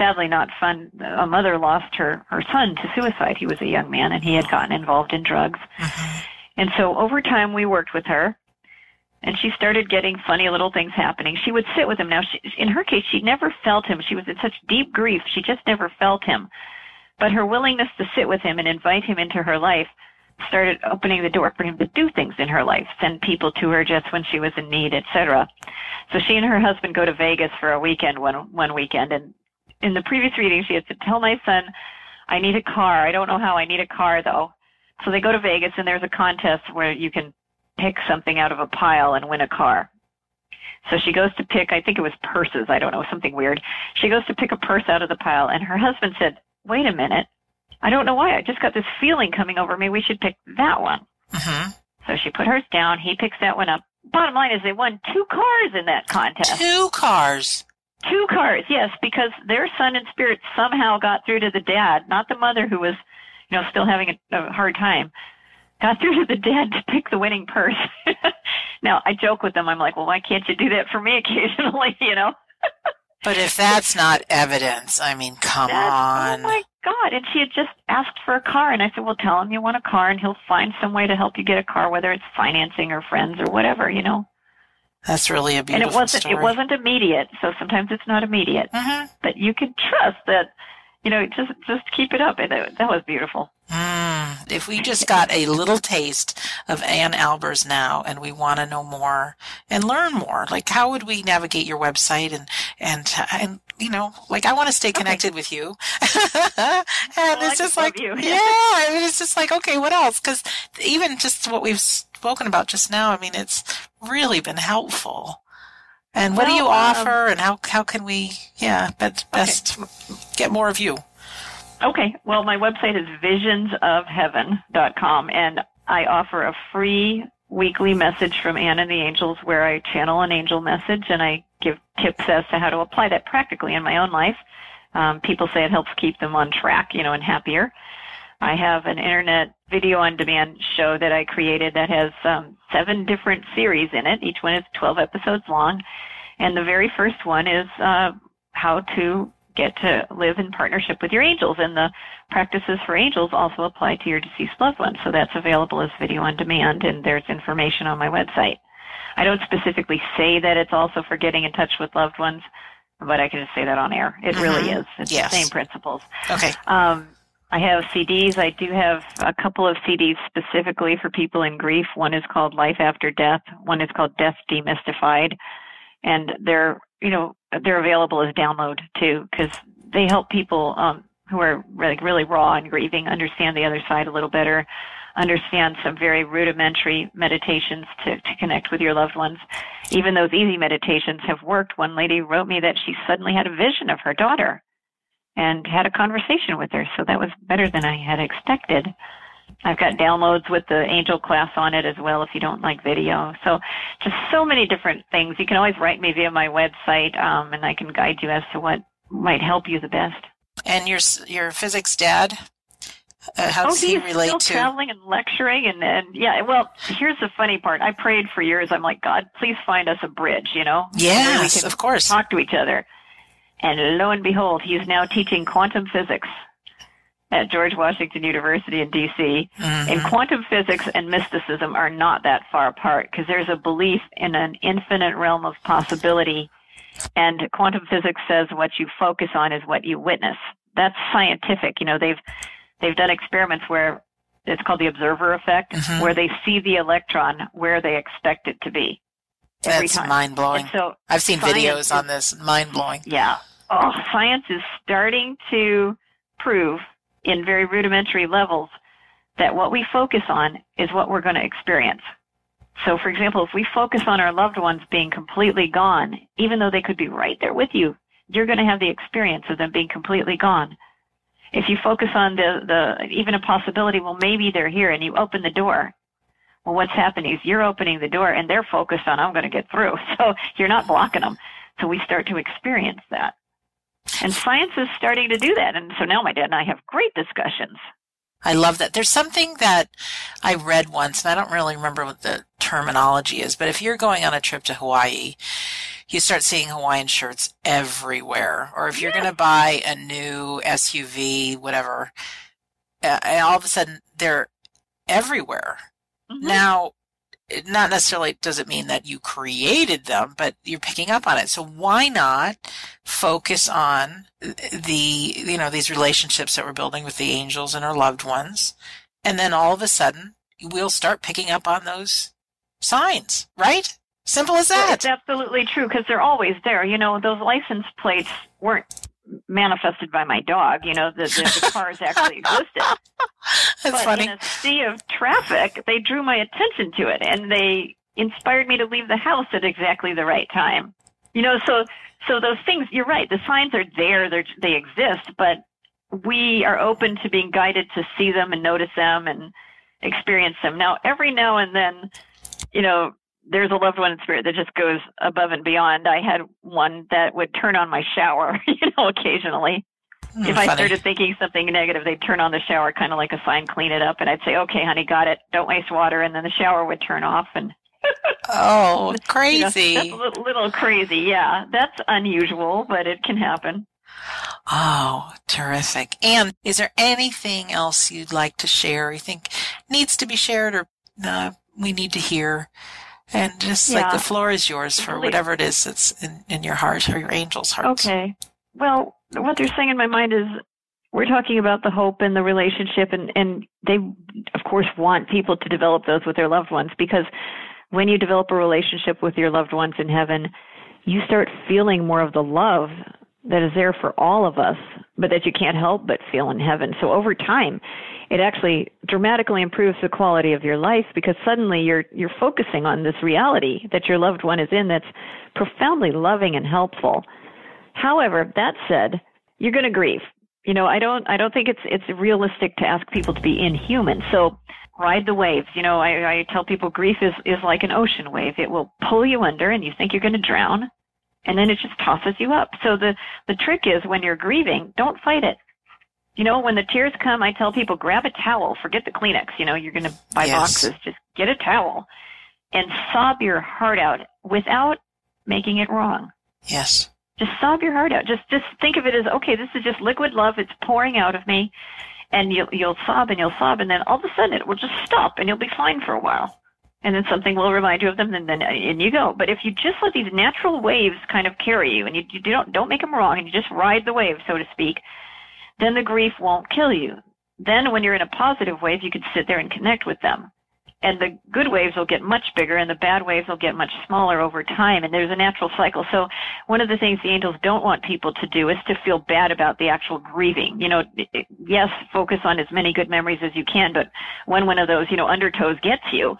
sadly not fun. A mother lost her her son to suicide. He was a young man, and he had gotten involved in drugs. Mm-hmm. And so over time, we worked with her, and she started getting funny little things happening. She would sit with him. Now, she, in her case, she never felt him. She was in such deep grief, she just never felt him. But her willingness to sit with him and invite him into her life started opening the door for him to do things in her life, send people to her just when she was in need, etc. So she and her husband go to Vegas for a weekend one one weekend, and in the previous reading, she had to "Tell my son, I need a car. I don't know how. I need a car though." so they go to Vegas and there's a contest where you can pick something out of a pile and win a car. So she goes to pick, I think it was purses, I don't know, something weird. She goes to pick a purse out of the pile and her husband said, wait a minute. I don't know why. I just got this feeling coming over me. We should pick that one. Uh-huh. So she put hers down. He picks that one up. Bottom line is they won two cars in that contest. Two cars. Two cars, yes, because their son and spirit somehow got through to the dad, not the mother who was, you know, still having a, a hard time. Got through to the dad to pick the winning purse. [LAUGHS] now I joke with them. I'm like, well, why can't you do that for me [LAUGHS] occasionally? You know. But if that's not evidence, I mean, come That's- oh on. Oh my God! And she had just asked for a car, and I said, "Well, tell him you want a car, and he'll find some way to help you get a car, whether it's financing or friends or whatever, you know." That's really a beautiful and it wasn't story. it wasn't immediate, so sometimes it's not immediate. Mm-hmm. But you can trust that, you know, just just keep it up. And that, that was beautiful. Mm, if we just got a little taste of Ann Albers now and we want to know more and learn more, like how would we navigate your website and, and, and, you know, like I want to stay connected with you. [LAUGHS] and I it's just like, you. [LAUGHS] yeah, I mean, it's just like, okay, what else? Cause even just what we've spoken about just now, I mean, it's really been helpful. And what do you Well, um, offer and how, how can we, yeah, best, best get more of you? Okay. Well, my website is visionsofheaven.com, and I offer a free weekly message from Ann and the Angels where I channel an angel message and I give tips as to how to apply that practically in my own life. Um, people say it helps keep them on track, you know, and happier. I have an internet video on demand show that I created that has um, seven different series in it. Each one is 12 episodes long. And the very first one is uh, how to get to live in partnership with your angels. And the practices for angels also apply to your deceased loved ones. So that's available as video on demand, and there's information on my website. I don't specifically say that it's also for getting in touch with loved ones, but I can just say that on air. It really Mhm. is. It's Yes. the same principles. Okay. Um, I have CDs. I do have a couple of CDs specifically for people in grief. One is called Life After Death. One is called Death Demystified, and they're you know they're available as download too because they help people um, who are like really raw and grieving understand the other side a little better, understand some very rudimentary meditations to, to connect with your loved ones. Even those easy meditations have worked. One lady wrote me that she suddenly had a vision of her daughter and had a conversation with her. So that was better than I had expected. I've got downloads with the angel class on it as well if you don't like video. So just so many different things. You can always write me via my website um, and I can guide you as to what might help you the best. And your your physics dad, uh, how oh, does he he's relate still to? traveling and lecturing and, and yeah, well, here's the funny part. I prayed for years. I'm like, God, please find us a bridge, you know? Yes, of course. Talk to each other. And lo and behold, he's now teaching quantum physics at George Washington University in DC. And quantum physics and mysticism are not that far apart because there's a belief in an infinite realm of possibility. And quantum physics says what you focus on is what you witness. That's scientific. You know, they've they've done experiments where it's called the observer effect, Mhm. where they see the electron where they expect it to be. Every That's time. mind blowing. So I've seen videos is- on this. Mind blowing. yeah. Oh, science is starting to prove in very rudimentary levels that what we focus on is what we're going to experience. So, for example, if we focus on our loved ones being completely gone, even though they could be right there with you, you're going to have the experience of them being completely gone. If you focus on the, the even a possibility, well, maybe they're here, and you open the door, well, what's happening is you're opening the door, and they're focused on I'm going to get through. [LAUGHS] So you're not blocking them. So we start to experience that. And science is starting to do that. And so now my dad and I have great discussions. I love that. There's something that I read once, and I don't really remember what the terminology is, but if you're going on a trip to Hawaii, you start seeing Hawaiian shirts everywhere. Or if you're going to buy a new SUV, whatever, and all of a sudden they're everywhere. Mm-hmm. Now, it not necessarily does it mean that you created them, but you're picking up on it. So why not focus on the, you know, these relationships that we're building with the angels and our loved ones. And then all of a sudden we'll start picking up on those signs, right? Simple as Well, that. It's absolutely true because they're always there. You know, those license plates weren't manifested by my dog. You know, the, the, the cars actually existed. [LAUGHS] That's but funny. in a sea of traffic, they drew my attention to it, and they inspired me to leave the house at exactly the right time. You know, so so those things. You're right. The signs are there. They they exist, but we are open to being guided to see them and notice them and experience them. Now, every now and then, you know, there's a loved one in spirit that just goes above and beyond. I had one that would turn on my shower, [LAUGHS] you know, occasionally. Mm, if I started thinking something negative, they'd turn on the shower, kind of like a sign, clean it up, and I'd say, "Okay, honey, got it. Don't waste water." And then the shower would turn off, and [LAUGHS] Oh, [LAUGHS] you know, crazy. that's a little, little crazy. Yeah, that's unusual, but it can happen. Oh, terrific. And is there anything else you'd like to share you think needs to be shared or uh, we need to hear? And just like the floor is yours for Really- whatever it is that's in, in your heart or your angel's hearts. Okay. Well, what they're saying in my mind is we're talking about the hope and the relationship, and, and they, of course, want people to develop those with their loved ones because when you develop a relationship with your loved ones in heaven, you start feeling more of the love that is there for all of us, but that you can't help but feel in heaven. So over time, it actually dramatically improves the quality of your life because suddenly you're you're focusing on this reality that your loved one is in that's profoundly loving and helpful. However, that said, you're going to grieve. You know, I don't I don't think it's it's realistic to ask people to be inhuman. So ride the waves. You know, I, I tell people grief is is like an ocean wave. It will pull you under and you think you're going to drown and then it just tosses you up. So the the trick is when you're grieving, don't fight it. You know, when the tears come, I tell people grab a towel, forget the Kleenex. You know, you're going to buy Yes. boxes, just get a towel and sob your heart out without making it wrong. Yes. Just sob your heart out. Just just think of it as okay, this is just liquid love. It's pouring out of me, and you'll you'll sob and you'll sob, and then all of a sudden it will just stop, and you'll be fine for a while. And then something will remind you of them, and then and you go. But if you just let these natural waves kind of carry you, and you, you don't don't make them wrong, and you just ride the wave, so to speak, then the grief won't kill you. Then when you're in a positive wave, you can sit there and connect with them. And the good waves will get much bigger and the bad waves will get much smaller over time. And there's a natural cycle. So one of the things the angels don't want people to do is to feel bad about the actual grieving. You know yes focus on as many good memories as you can but when one of those you know undertows gets you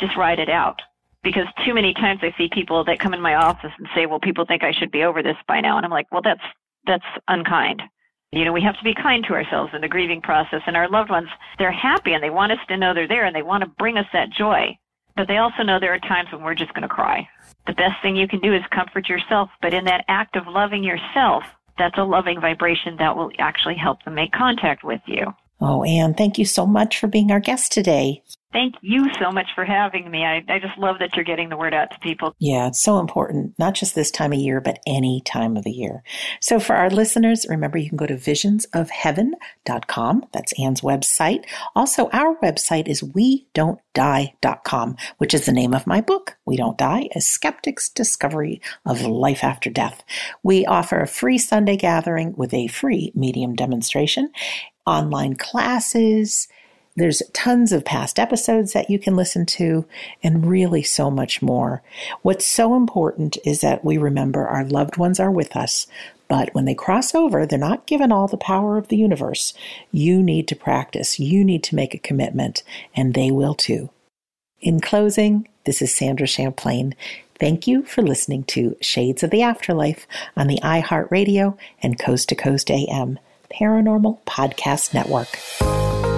just ride it out. Because too many times i see people that come in my office and say well people think i should be over this by now. And i'm like well that's that's unkind you know, we have to be kind to ourselves in the grieving process and our loved ones, they're happy and they want us to know they're there and they want to bring us that joy. But they also know there are times when we're just going to cry. The best thing you can do is comfort yourself, but in that act of loving yourself, that's a loving vibration that will actually help them make contact with you. Oh, Ann, thank you so much for being our guest today. Thank you so much for having me. I, I just love that you're getting the word out to people. Yeah, it's so important, not just this time of year, but any time of the year. So for our listeners, remember you can go to visionsofheaven.com. That's Ann's website. Also, our website is we don't die.com, which is the name of my book, We Don't Die, A Skeptic's Discovery of Life After Death. We offer a free Sunday gathering with a free medium demonstration, online classes, there's tons of past episodes that you can listen to, and really so much more. What's so important is that we remember our loved ones are with us, but when they cross over, they're not given all the power of the universe. You need to practice, you need to make a commitment, and they will too. In closing, this is Sandra Champlain. Thank you for listening to Shades of the Afterlife on the iHeartRadio and Coast to Coast AM Paranormal Podcast Network.